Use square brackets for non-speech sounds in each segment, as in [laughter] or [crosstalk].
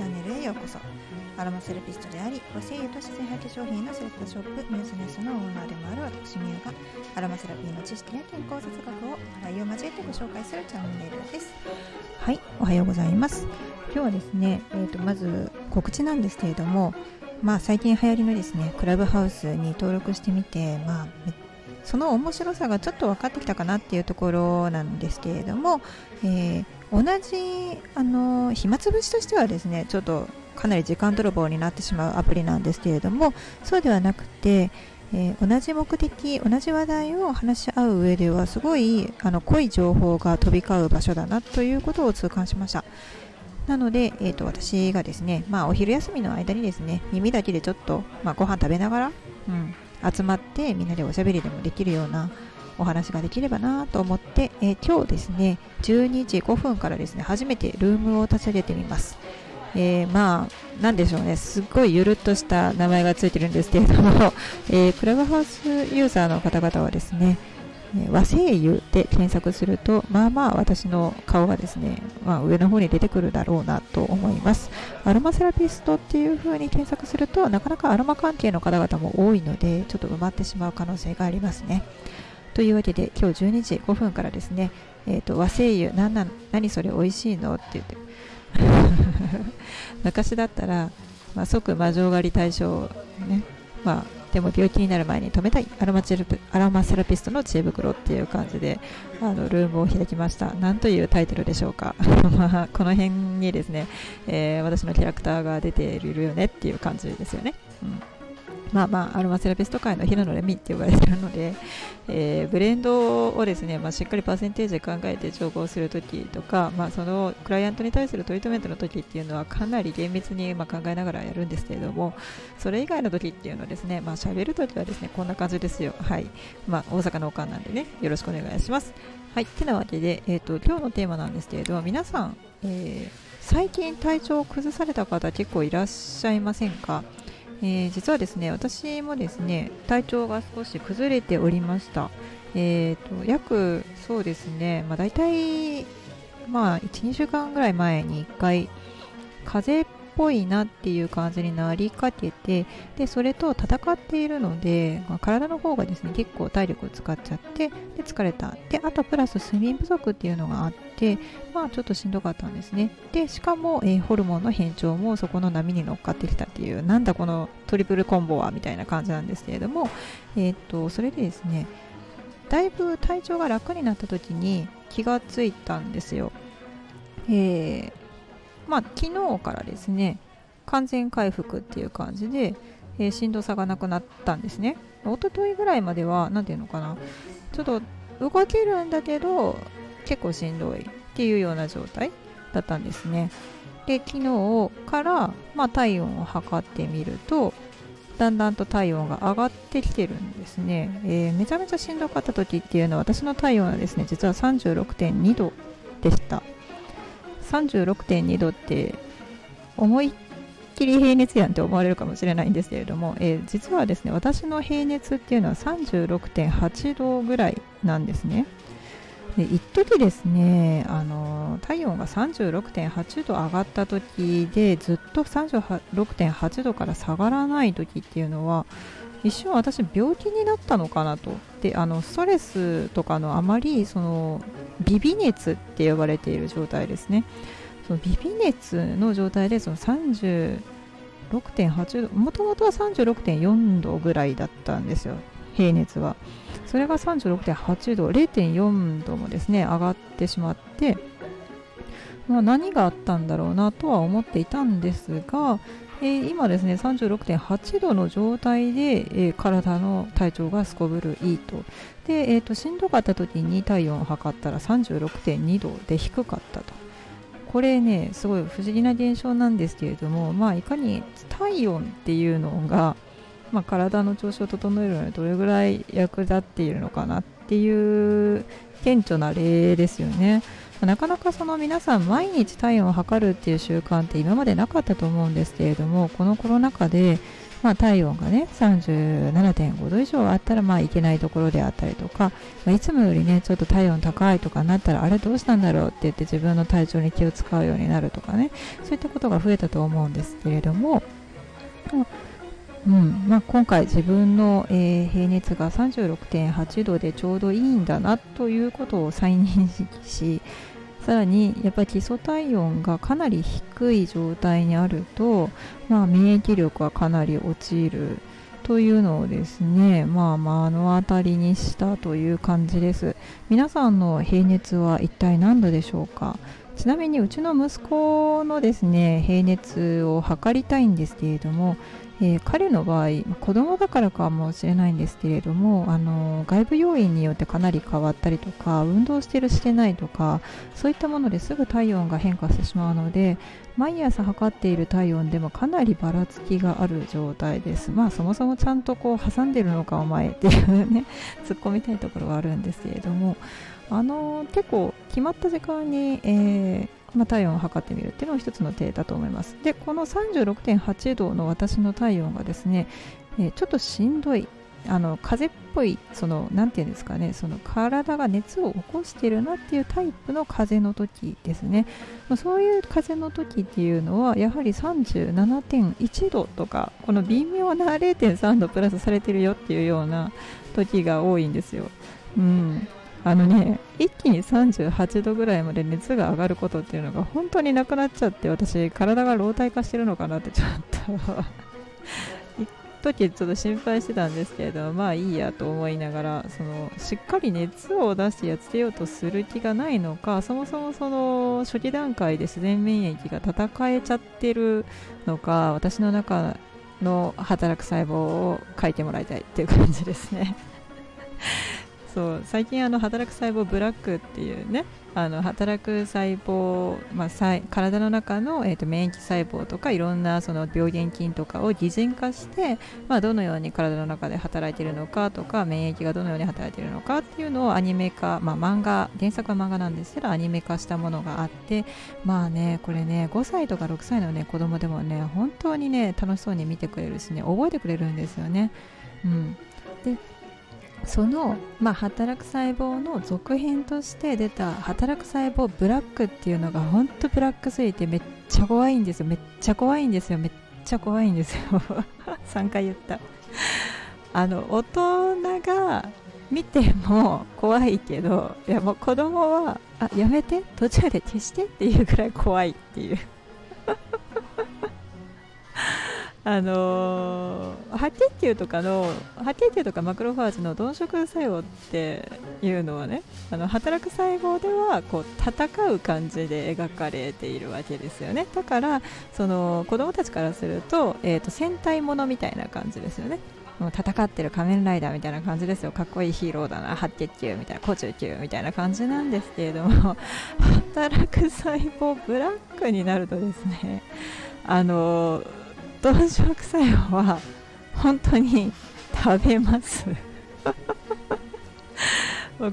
チャンネルへようこそ。アロマセラピストであり和製油と自然派化粧品のセレクトショップミューズネスのオーナーでもある私ミュウがアロマセラピーの知識や健康雑学を笑いを交えてご紹介するチャンネルです。はいおはようございます。今日はですね、えーと、まず告知なんですけれどもまあ最近流行りのですねクラブハウスに登録してみてまあその面白さがちょっと分かってきたかなっていうところなんですけれども、えー、同じあの暇つぶしとしてはですねちょっとかなり時間泥棒になってしまうアプリなんですけれどもそうではなくて、えー、同じ目的同じ話題を話し合う上ではすごいあの濃い情報が飛び交う場所だなということを痛感しました。なので、えーと、私がですね、まあ、お昼休みの間にですね耳だけでちょっと、まあ、ご飯食べながら、うん、集まってみんなでおしゃべりでもできるようなお話ができればなと思って、えー、今日ですね12時5分からですね初めてルームを立ち上げてみます。えー、まあ、なんでしょうね、すっごいゆるっとした名前がついてるんですけれども、[laughs] えー、クラブハウスユーザーの方々はですね、和製油で検索すると、まあまあ私の顔がですね、まあ、上の方に出てくるだろうなと思います。アロマセラピストっていう風に検索すると、なかなかアロマ関係の方々も多いので、ちょっと埋まってしまう可能性がありますね。というわけで今日12時5分からですね、えーと、和製油何な何それ美味しいのって言って。[laughs] 昔だったら、まあ、即魔女狩り対象ね、まあ、でも病気になる前に止めたいアロマチルアロマセラピストの知恵袋っていう感じであのルームを開きました。何というタイトルでしょうか。[laughs] この辺にですね、えー、私のキャラクターが出ているよねっていう感じですよね、うん。まあまあ、アロマセラピスト界の平野レミって呼ばれているので、えー、ブレンドをですね、まあ、しっかりパーセンテージで考えて調合するときとか、まあ、そのクライアントに対するトリートメントのときっていうのはかなり厳密にま考えながらやるんですけれども、それ以外のときっていうのはですね、まあ、喋るときはですね、こんな感じですよ。はい。まあ、大阪のおかんなんでね、よろしくお願いします。はい。てなわけで、えっ、ー、と、今日のテーマなんですけれども、皆さん、えー、最近体調を崩された方結構いらっしゃいませんか？えー、実はですね私もですね体調が少し崩れておりました。えーと、約そうですね、まあ、大体、まあ、1、2週間ぐらい前に1回風邪ぽいなっていう感じになりかけてでそれと戦っているので、まあ、体の方がですね結構体力を使っちゃってで疲れたであとプラス睡眠不足っていうのがあってまあちょっとしんどかったんですねでしかも、えー、ホルモンの変調もそこの波に乗っかってきたっていうなんだこのトリプルコンボはみたいな感じなんですけれどもえー、っとそれでですねだいぶ体調が楽になった時に気がついたんですよ。えー、まあ、昨日からですね完全回復っていう感じで、えー、しんどさがなくなったんですね。一昨日ぐらいまでは何ていうのかなちょっと動けるんだけど結構しんどいっていうような状態だったんですね。で昨日から、まあ、体温を測ってみるとだんだんと体温が上がってきてるんですね、えー、めちゃめちゃしんどかった時っていうのは私の体温はですね実は36.2度でした。36.2度って思いっきり平熱やんって思われるかもしれないんですけれども、えー、実はですね私の平熱っていうのは36.8度ぐらいなんですね。で一時ですねあの体温が36.8度上がった時でずっと36.8度から下がらない時っていうのは一瞬私病気になったのかなとであのストレスとかのあまりそのビビ熱って呼ばれている状態ですね。そのビビ熱の状態でその36.8度もともとは36.4度ぐらいだったんですよ。平熱は。それが36.8度0.4度もですね上がってしまってま、何があったんだろうなとは思っていたんですが、えー、今ですね36.8度の状態で、えー、体の体調がすこぶるいいとで、えーと、しんどかった時に体温を測ったら36.2度で低かったとこれねすごい不思議な現象なんですけれども、まあ、いかに体温っていうのが、まあ、体の調子を整えるのにどれぐらい役立っているのかなっていう顕著な例ですよね。なかなかその皆さん毎日体温を測るっていう習慣って今までなかったと思うんですけれどもこのコロナ禍でまあ、体温がね37.5度以上あったらまあいけないところであったりとか、まあ、いつもよりねちょっと体温高いとかなったらあれどうしたんだろうって言って自分の体調に気を使うようになるとかねそういったことが増えたと思うんですけれども、うん。まあ、今回自分の、えー、平熱が36.8度でちょうどいいんだなということを再認識しさらにやっぱり基礎体温がかなり低い状態にあると、まあ、免疫力はかなり落ちるというのをですね、まあ、目の当たりにしたという感じです。皆さんの平熱は一体何度でしょうか？ちなみにうちの息子のですね平熱を測りたいんですけれどもえー、彼の場合子供だからかもしれないんですけれどもあの外部要因によってかなり変わったりとか運動してるしてないとかそういったものですぐ体温が変化してしまうので毎朝測っている体温でもかなりばらつきがある状態です。まあそもそもちゃんとこう挟んでるのかお前っていうね [laughs] 突っ込みたいところはあるんですけれどもあの結構決まった時間に、えーまあ、体温を測ってみるっていうのが一つの手だと思います。で、この36.8度の私の体温がですね、えー、ちょっとしんどい、あの風邪っぽい、その、なんていうんですかね、その体が熱を起こしているなっていうタイプの風邪の時ですね。そういう風邪の時っていうのは、やはり37.1度とか、この微妙な0.3度プラスされてるよっていうような時が多いんですよ。うん。あのね、一気に38度ぐらいまで熱が上がることっていうのが本当になくなっちゃって私体が老体化してるのかなってちょっと一時ちょっと心配してたんですけれどまあいいやと思いながらそのしっかり熱を出してやっつけようとする気がないのかそもそもその初期段階で自然免疫が戦えちゃってるのか私の中の働く細胞を書いてもらいたいっていう感じですね。そう最近あの働く細胞ブラックっていうねあの働く細胞、まあ、体の中の、えーと、免疫細胞とかいろんなその病原菌とかを擬人化して、まあ、どのように体の中で働いているのかとか免疫がどのように働いているのかっていうのをアニメ化、まあ、漫画原作は漫画なんですけどアニメ化したものがあってまあねこれね5歳とか6歳のね子供でもね本当にね楽しそうに見てくれるしね覚えてくれるんですよね。うん、でその、まあ、働く細胞の続編として出た働く細胞ブラックっていうのが本当ブラックすぎてめっちゃ怖いんですよ。めっちゃ怖いんですよ。めっちゃ怖いんですよ。[laughs] 3回言った。あの大人が見ても怖いけどいやもう子供はあやめて？途中で消してっていうぐらい怖いっていう。あのー、白血球とかの白血球とかマクロファージの鈍色作用っていうのはねあの働く細胞ではこう戦う感じで描かれているわけですよね。だからその子供たちからすると,、えーと、戦隊ものみたいな感じですよね。戦ってる仮面ライダーみたいな感じですよかっこいいヒーローだな白血球みたいな古中球みたいな感じなんですけれども [laughs] 働く細胞ブラックになるとですねあのー動植作用は本当に食べます。[laughs]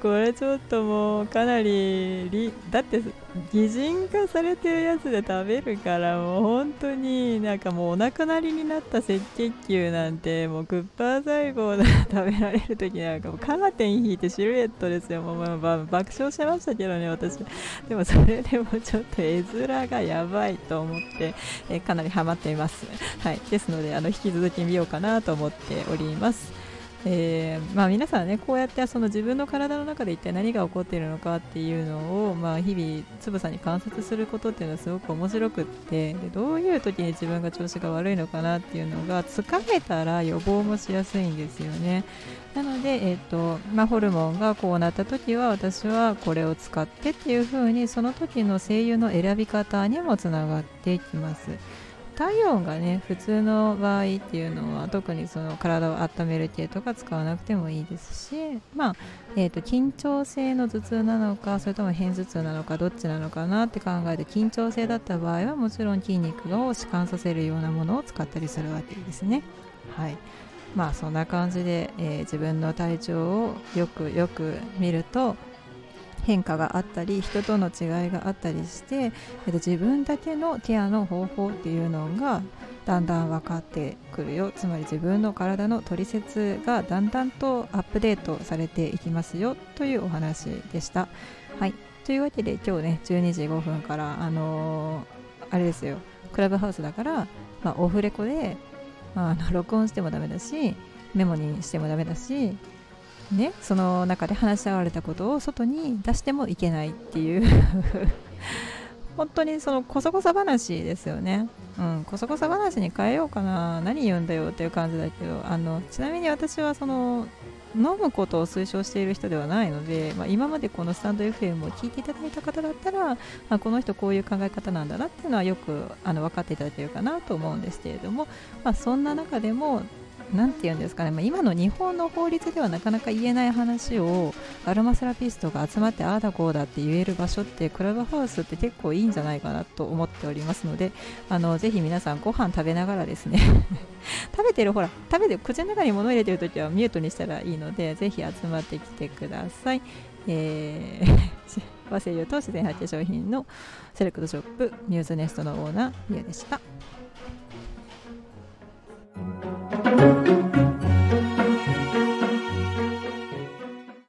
これちょっともうかなりだって擬人化されてるやつで食べるからもう本当になんかもうお亡くなりになった赤血球なんてもうクッパー細胞で食べられる時なんかもうカーテン引いてシルエットですよもう、まあ、爆笑してましたけどね私。でもそれでもちょっと絵面がやばいと思って、えかなりハマっています。はい。ですのであの引き続き見ようかなと思っております。えー、まあ、皆さんねこうやってその自分の体の中で一体何が起こっているのかっていうのを、まあ、日々つぶさに観察することっていうのはすごく面白くってでどういう時に自分が調子が悪いのかなっていうのがつかめたら予防もしやすいんですよね。なので、えーとまあ、ホルモンがこうなった時は私はこれを使ってっていう風にその時の声優の選び方にもつながっていきます。体温がね普通の場合っていうのは特にその体を温める系とか使わなくてもいいですし、まあえーと、緊張性の頭痛なのかそれとも片頭痛なのかどっちなのかなって考えて緊張性だった場合はもちろん筋肉を弛緩させるようなものを使ったりするわけですね。はいまあそんな感じで、えー、自分の体調をよくよく見ると変化があったり人との違いがあったりして、えっと、自分だけのケアの方法っていうのが、だんだん分かってくるよ。つまり自分の体の取説がだんだんとアップデートされていきますよ。というお話でした。はい。というわけで今日ね12時5分からあのー、あれですよ。クラブハウスだから、まあ、オフレコで、まあ、あの録音してもダメだしメモにしてもダメだしね、その中で話し合われたことを外に出してもいけないっていう [laughs] 本当にそのこそこそ話ですよね。うん、こそこそ話に変えようかな何言うんだよっていう感じだけどあのちなみに私はその飲むことを推奨している人ではないので、まあ、今までこのスタンド FM を聞いていただいた方だったら、まあ、この人こういう考え方なんだなっていうのはよくあの分かっていただけるかなと思うんですけれども、まあ、そんな中でも何て言うんですかね、まあ、今の日本の法律ではなかなか言えない話をアロマセラピストが集まってああだこうだって言える場所ってクラブハウスって結構いいんじゃないかなと思っておりますのであのぜひ皆さんご飯食べながらですね [laughs] 食べてるほら食べて口の中に物入れてるときはミュートにしたらいいのでぜひ集まってきてください。えー [laughs] 和製油と自然発展商品のセレクトショップミューズネストのオーナーミューでした。